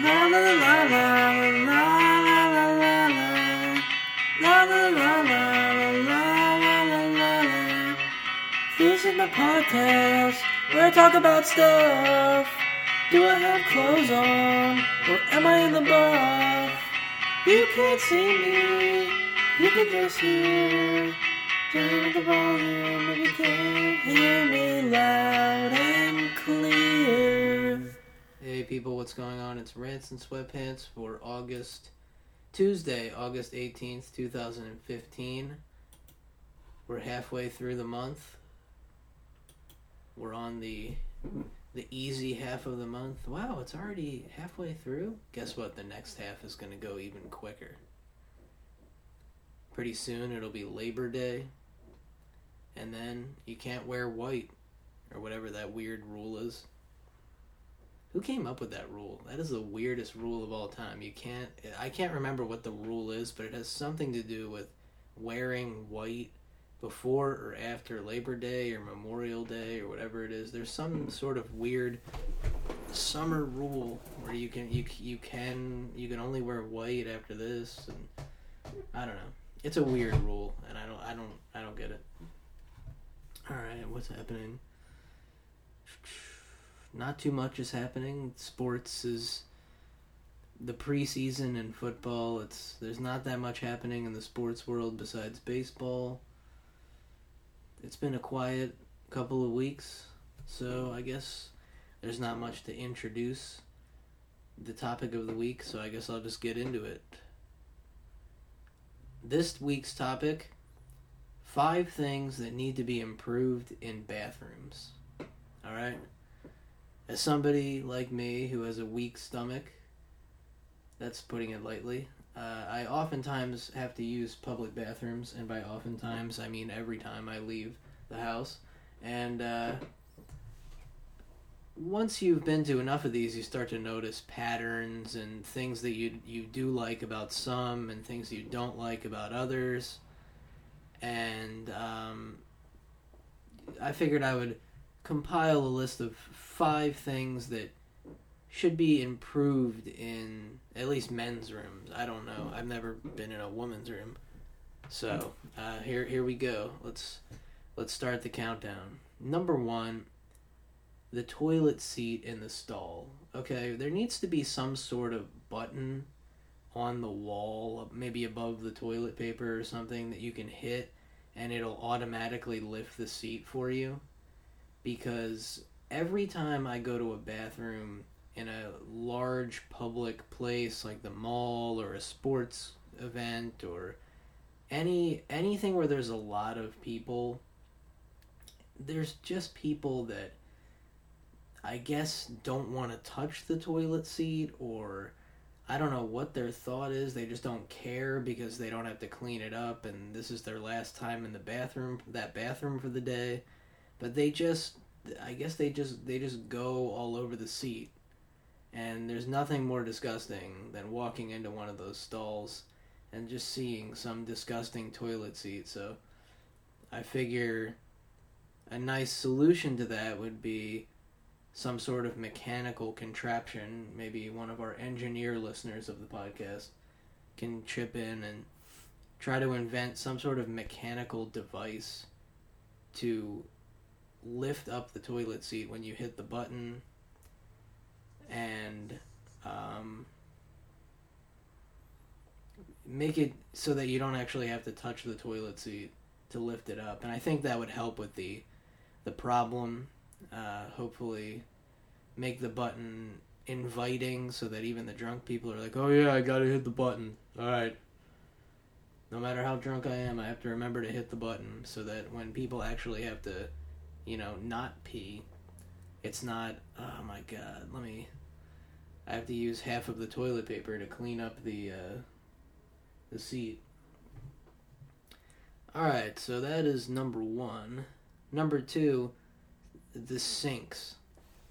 La la la la la la la la la. La la la la la la. This is my podcast where I talk about stuff. Do I have clothes on or am I in the buff? You can't see me, you can just hear. Turn up the volume if you can't hear me loud people, what's going on? It's Rants and Sweatpants for August, Tuesday, August 18th, 2015. We're halfway through the month. We're on the the easy half of the month. Wow, it's already halfway through. Guess what? The next half is going to go even quicker. Pretty soon it'll be Labor Day. And then you can't wear white or whatever that weird rule is. Who came up with that rule? That is the weirdest rule of all time. You can't I can't remember what the rule is, but it has something to do with wearing white before or after Labor Day or Memorial Day or whatever it is. There's some sort of weird summer rule where you can you you can you can only wear white after this and I don't know. It's a weird rule and I don't I don't I don't get it. All right, what's happening? Not too much is happening. Sports is the preseason in football. It's there's not that much happening in the sports world besides baseball. It's been a quiet couple of weeks, so I guess there's not much to introduce the topic of the week, so I guess I'll just get into it. This week's topic five things that need to be improved in bathrooms. All right? As somebody like me who has a weak stomach, that's putting it lightly, uh, I oftentimes have to use public bathrooms, and by oftentimes I mean every time I leave the house. And uh, once you've been to enough of these, you start to notice patterns and things that you you do like about some, and things you don't like about others. And um, I figured I would compile a list of five things that should be improved in at least men's rooms. I don't know. I've never been in a woman's room. So uh, here here we go. Let's let's start the countdown. Number one, the toilet seat in the stall. Okay, there needs to be some sort of button on the wall, maybe above the toilet paper or something that you can hit and it'll automatically lift the seat for you. Because every time I go to a bathroom in a large public place like the mall or a sports event or any anything where there's a lot of people there's just people that I guess don't want to touch the toilet seat or I don't know what their thought is. They just don't care because they don't have to clean it up and this is their last time in the bathroom, that bathroom for the day. But they just I guess they just they just go all over the seat. And there's nothing more disgusting than walking into one of those stalls and just seeing some disgusting toilet seat. So I figure a nice solution to that would be some sort of mechanical contraption. Maybe one of our engineer listeners of the podcast can chip in and try to invent some sort of mechanical device to lift up the toilet seat when you hit the button. And um, make it so that you don't actually have to touch the toilet seat to lift it up. And i think that would help with the the problem. Uh, hopefully make the button inviting so that even the drunk people are like oh yeah i gotta hit the button. All right. No matter how drunk i am i have to remember to hit the button so that when people actually have to you know not pee. It's not oh my god let me i have to use half of the toilet paper to clean up the uh the seat. All right so that is number one. Number two the sinks.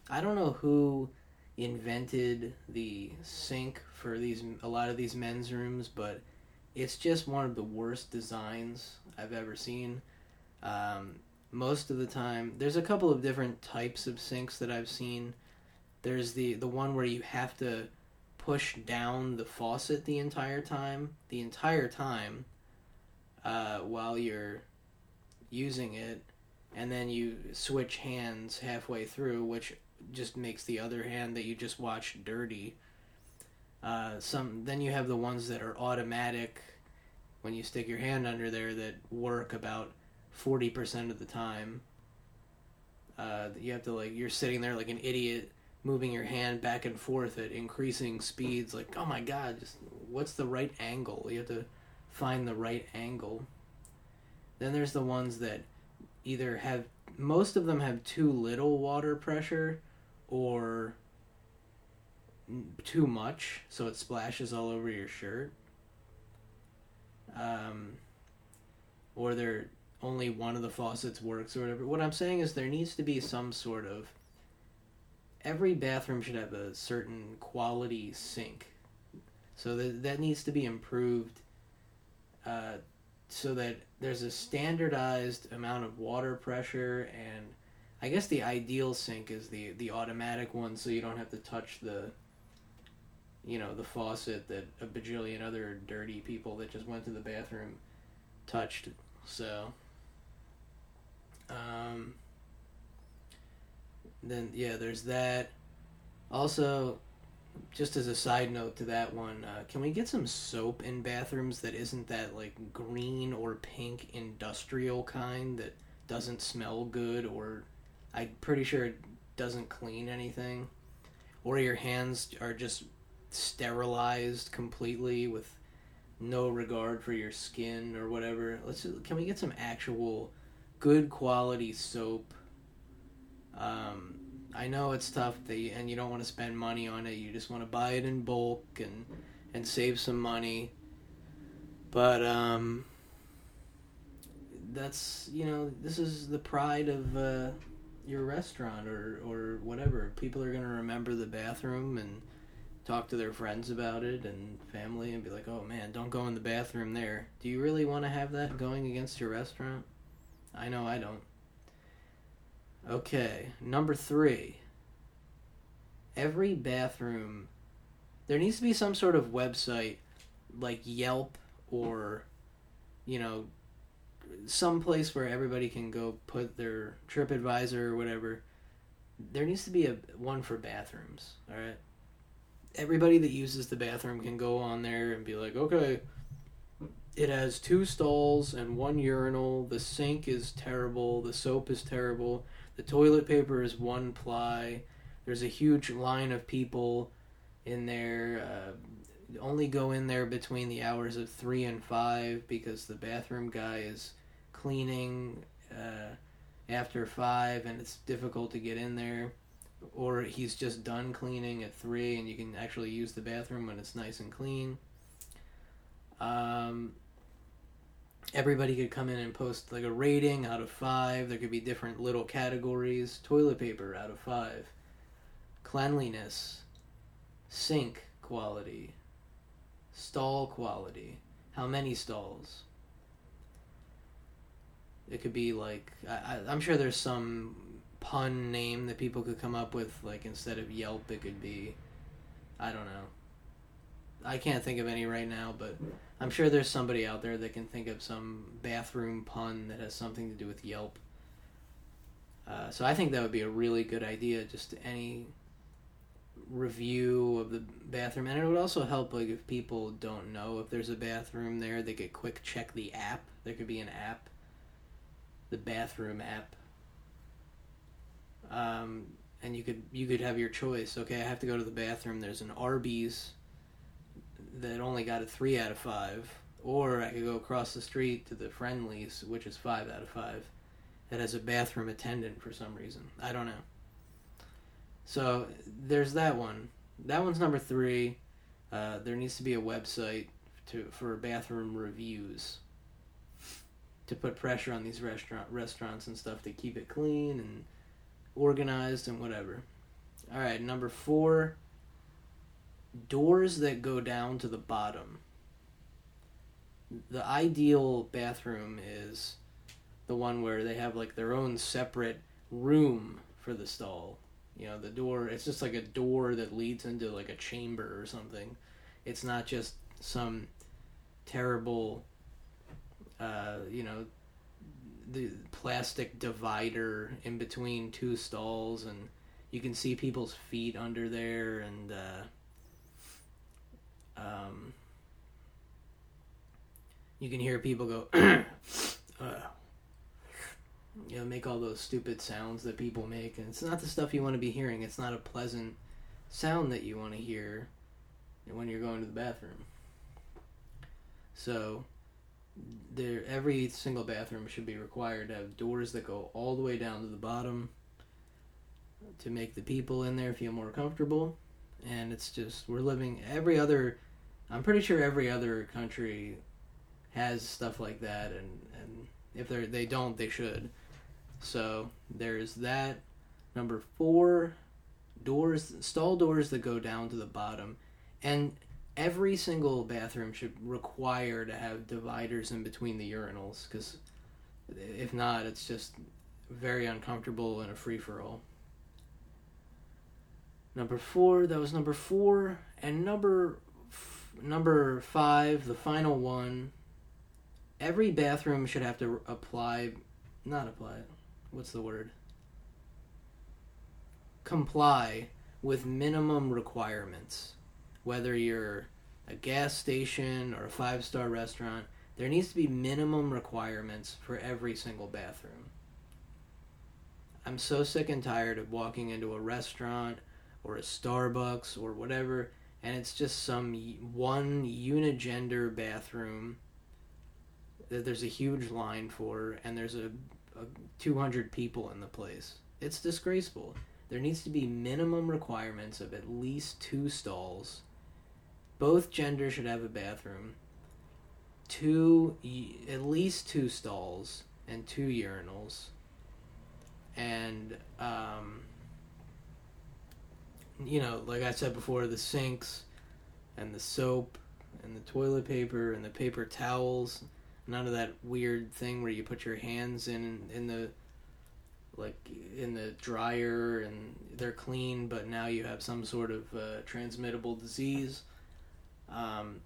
I don't know who invented the sink for these a lot of these men's rooms but it's just one of the worst designs i've ever seen. Um, most of the time there's a couple of different types of sinks that i've seen there's the the one where you have to push down the faucet the entire time, the entire time, uh, while you're using it, and then you switch hands halfway through, which just makes the other hand that you just watched dirty. Uh, some then you have the ones that are automatic when you stick your hand under there that work about forty percent of the time. Uh, you have to like you're sitting there like an idiot moving your hand back and forth at increasing speeds like oh my god just what's the right angle you have to find the right angle then there's the ones that either have most of them have too little water pressure or too much so it splashes all over your shirt um, or they're only one of the faucets works or whatever. What i'm saying is there needs to be some sort of every bathroom should have a certain quality sink. So that that needs to be improved uh, so that there's a standardized amount of water pressure and I guess the ideal sink is the the automatic one so you don't have to touch the you know the faucet that a bajillion other dirty people that just went to the bathroom touched so um then yeah there's that also just as a side note to that one, uh, can we get some soap in bathrooms that isn't that like green or pink industrial kind that doesn't smell good or I'm pretty sure it doesn't clean anything? Or your hands are just sterilized completely with no regard for your skin or whatever. Let's can we get some actual good quality soap? Um, I know it's tough that and you don't want to spend money on it. You just want to buy it in bulk and and save some money. But um that's, you know, this is the pride of uh your restaurant or or whatever. People are to remember the bathroom and talk to their friends about it and family and be like, "Oh man, don't go in the bathroom there." Do you really want to have that going against your restaurant? I know I don't. Okay, number three. Every bathroom, there needs to be some sort of website like Yelp or, you know, some place where everybody can go put their TripAdvisor or whatever. There needs to be a one for bathrooms, all right? Everybody that uses the bathroom can go on there and be like, okay, it has two stalls and one urinal. The sink is terrible. The soap is terrible the toilet paper is one ply. There's a huge line of people in there. Uh, only go in there between the hours of three and five because the bathroom guy is cleaning uh, after five, and it's difficult to get in there. Or he's just done cleaning at three, and you can actually use the bathroom when it's nice and clean. Um, everybody could come in and post like a rating out of five. There could be different little categories. Toilet paper out of five. Cleanliness. Sink quality. Stall quality. How many stalls? It could be like I, I'm sure there's some pun name that people could come up with. Like instead of Yelp, it could be I don't know. I can't think of any right now, but I'm sure there's somebody out there that can think of some bathroom pun that has something to do with Yelp. Uh, so I think that would be a really good idea. Just any review of the bathroom, and it would also help like if people don't know if there's a bathroom there, they could quick check the app. There could be an app, the bathroom app. Um, and you could you could have your choice. Okay, I have to go to the bathroom. There's an Arby's that only got a three out of five, or I could go across the street to the Friendly's, which is five out of five, that has a bathroom attendant for some reason. I don't know. So there's that one. That one's number three. Uh, there needs to be a website to for bathroom reviews to put pressure on these restaurant restaurants and stuff to keep it clean and organized and whatever. All right, number four doors that go down to the bottom. The ideal bathroom is the one where they have like their own separate room for the stall. You know, the door, it's just like a door that leads into like a chamber or something. It's not just some terrible, uh, you know, the plastic divider in between two stalls and you can see people's feet under there and uh, um, you can hear people go uh, you know make all those stupid sounds that people make and it's not the stuff you want to be hearing it's not a pleasant sound that you want to hear when you're going to the bathroom. So there every single bathroom should be required to have doors that go all the way down to the bottom to make the people in there feel more comfortable and it's just we're living every other i'm pretty sure every other country has stuff like that and and if they they don't they should. So there's that. Number 4 doors stall doors that go down to the bottom. And every single bathroom should require to have dividers in between the urinals because if not it's just very uncomfortable and a free-for-all. Number four that was number four. And number number five the final one every bathroom should have to apply not apply what's the word comply with minimum requirements whether you're a gas station or a five star restaurant, there needs to be minimum requirements for every single bathroom. I'm so sick and tired of walking into a restaurant or a Starbucks or whatever, and it's just some one unigender bathroom that there's a huge line for, and there's a, a 200 people in the place. It's disgraceful. There needs to be minimum requirements of at least two stalls both genders should have a bathroom, two, at least two stalls, and two urinals. And, um, you know, like I said before, the sinks and the soap and the toilet paper and the paper towels. None of that weird thing where you put your hands in in the like in the dryer and they're clean, but now you have some sort of uh, transmittable disease um,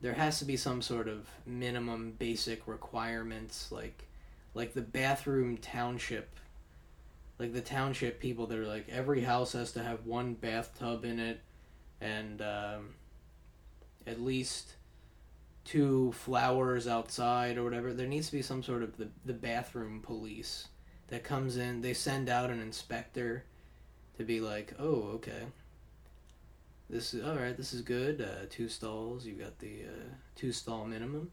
there has to be some sort of minimum basic requirements like like the bathroom township like the township people they're like every house has to have one bathtub in it and um, at least two flowers outside or whatever there needs to be some sort of the, the bathroom police that comes in they send out an inspector to be like oh okay this is all right. This is good. Uh, two stalls. You got the uh, two stall minimum.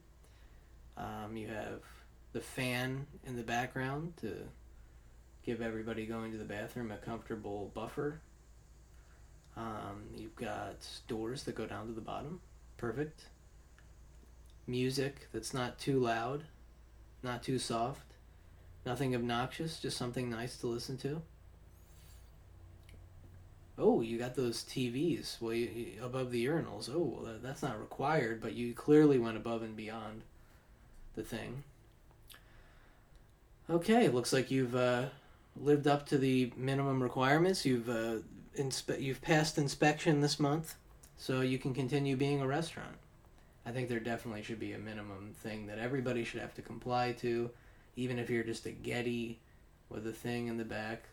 Um, you have the fan in the background to give everybody going to the bathroom a comfortable buffer. Um, you've got doors that go down to the bottom. Perfect. Music that's not too loud, not too soft, nothing obnoxious, just something nice to listen to. Oh, you got those TVs well you, above the urinals. Oh, well, that, that's not required, but you clearly went above and beyond the thing. Okay, looks like you've uh, lived up to the minimum requirements. You've uh, inspe- you've passed inspection this month, so you can continue being a restaurant. I think there definitely should be a minimum thing that everybody should have to comply to, even if you're just a Getty with a thing in the back.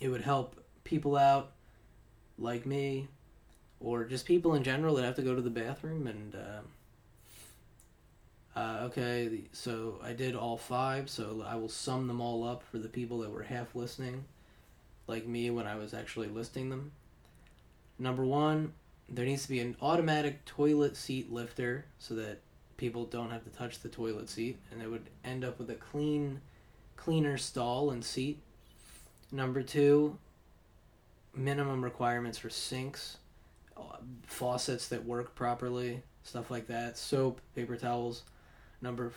It would help people out like me or just people in general that have to go to the bathroom and uh, uh, okay so i did all five so i will sum them all up for the people that were half listening like me when i was actually listing them number one there needs to be an automatic toilet seat lifter so that people don't have to touch the toilet seat and they would end up with a clean cleaner stall and seat number two minimum requirements for sinks, uh, faucets that work properly, stuff like that. Soap, paper towels. Number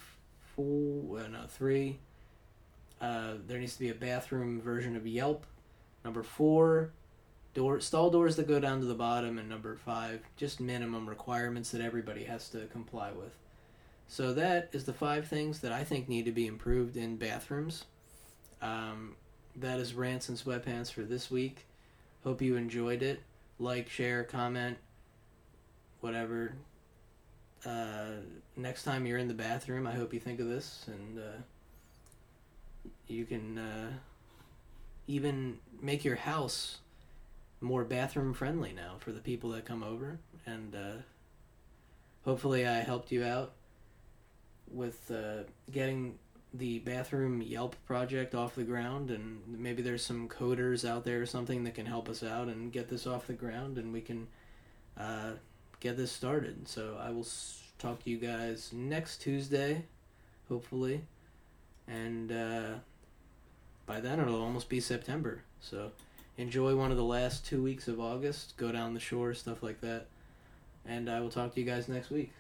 four, uh, no, three. Uh, there needs to be a bathroom version of Yelp. Number four, door stall doors that go down to the bottom, and number five, just minimum requirements that everybody has to comply with. So that is the five things that I think need to be improved in bathrooms. Um, that is Rants and Sweatpants for this week. Hope you enjoyed it. Like, share, comment, whatever. Uh, next time you're in the bathroom, I hope you think of this and uh, you can uh, even make your house more bathroom friendly now for the people that come over. And uh, hopefully, I helped you out with uh, getting the bathroom Yelp project off the ground, and maybe there's some coders out there or something that can help us out and get this off the ground, and we can uh, get this started. So I will talk to you guys next Tuesday, hopefully, and uh, by then it'll almost be September. So enjoy one of the last two weeks of August, go down the shore, stuff like that, and I will talk to you guys next week.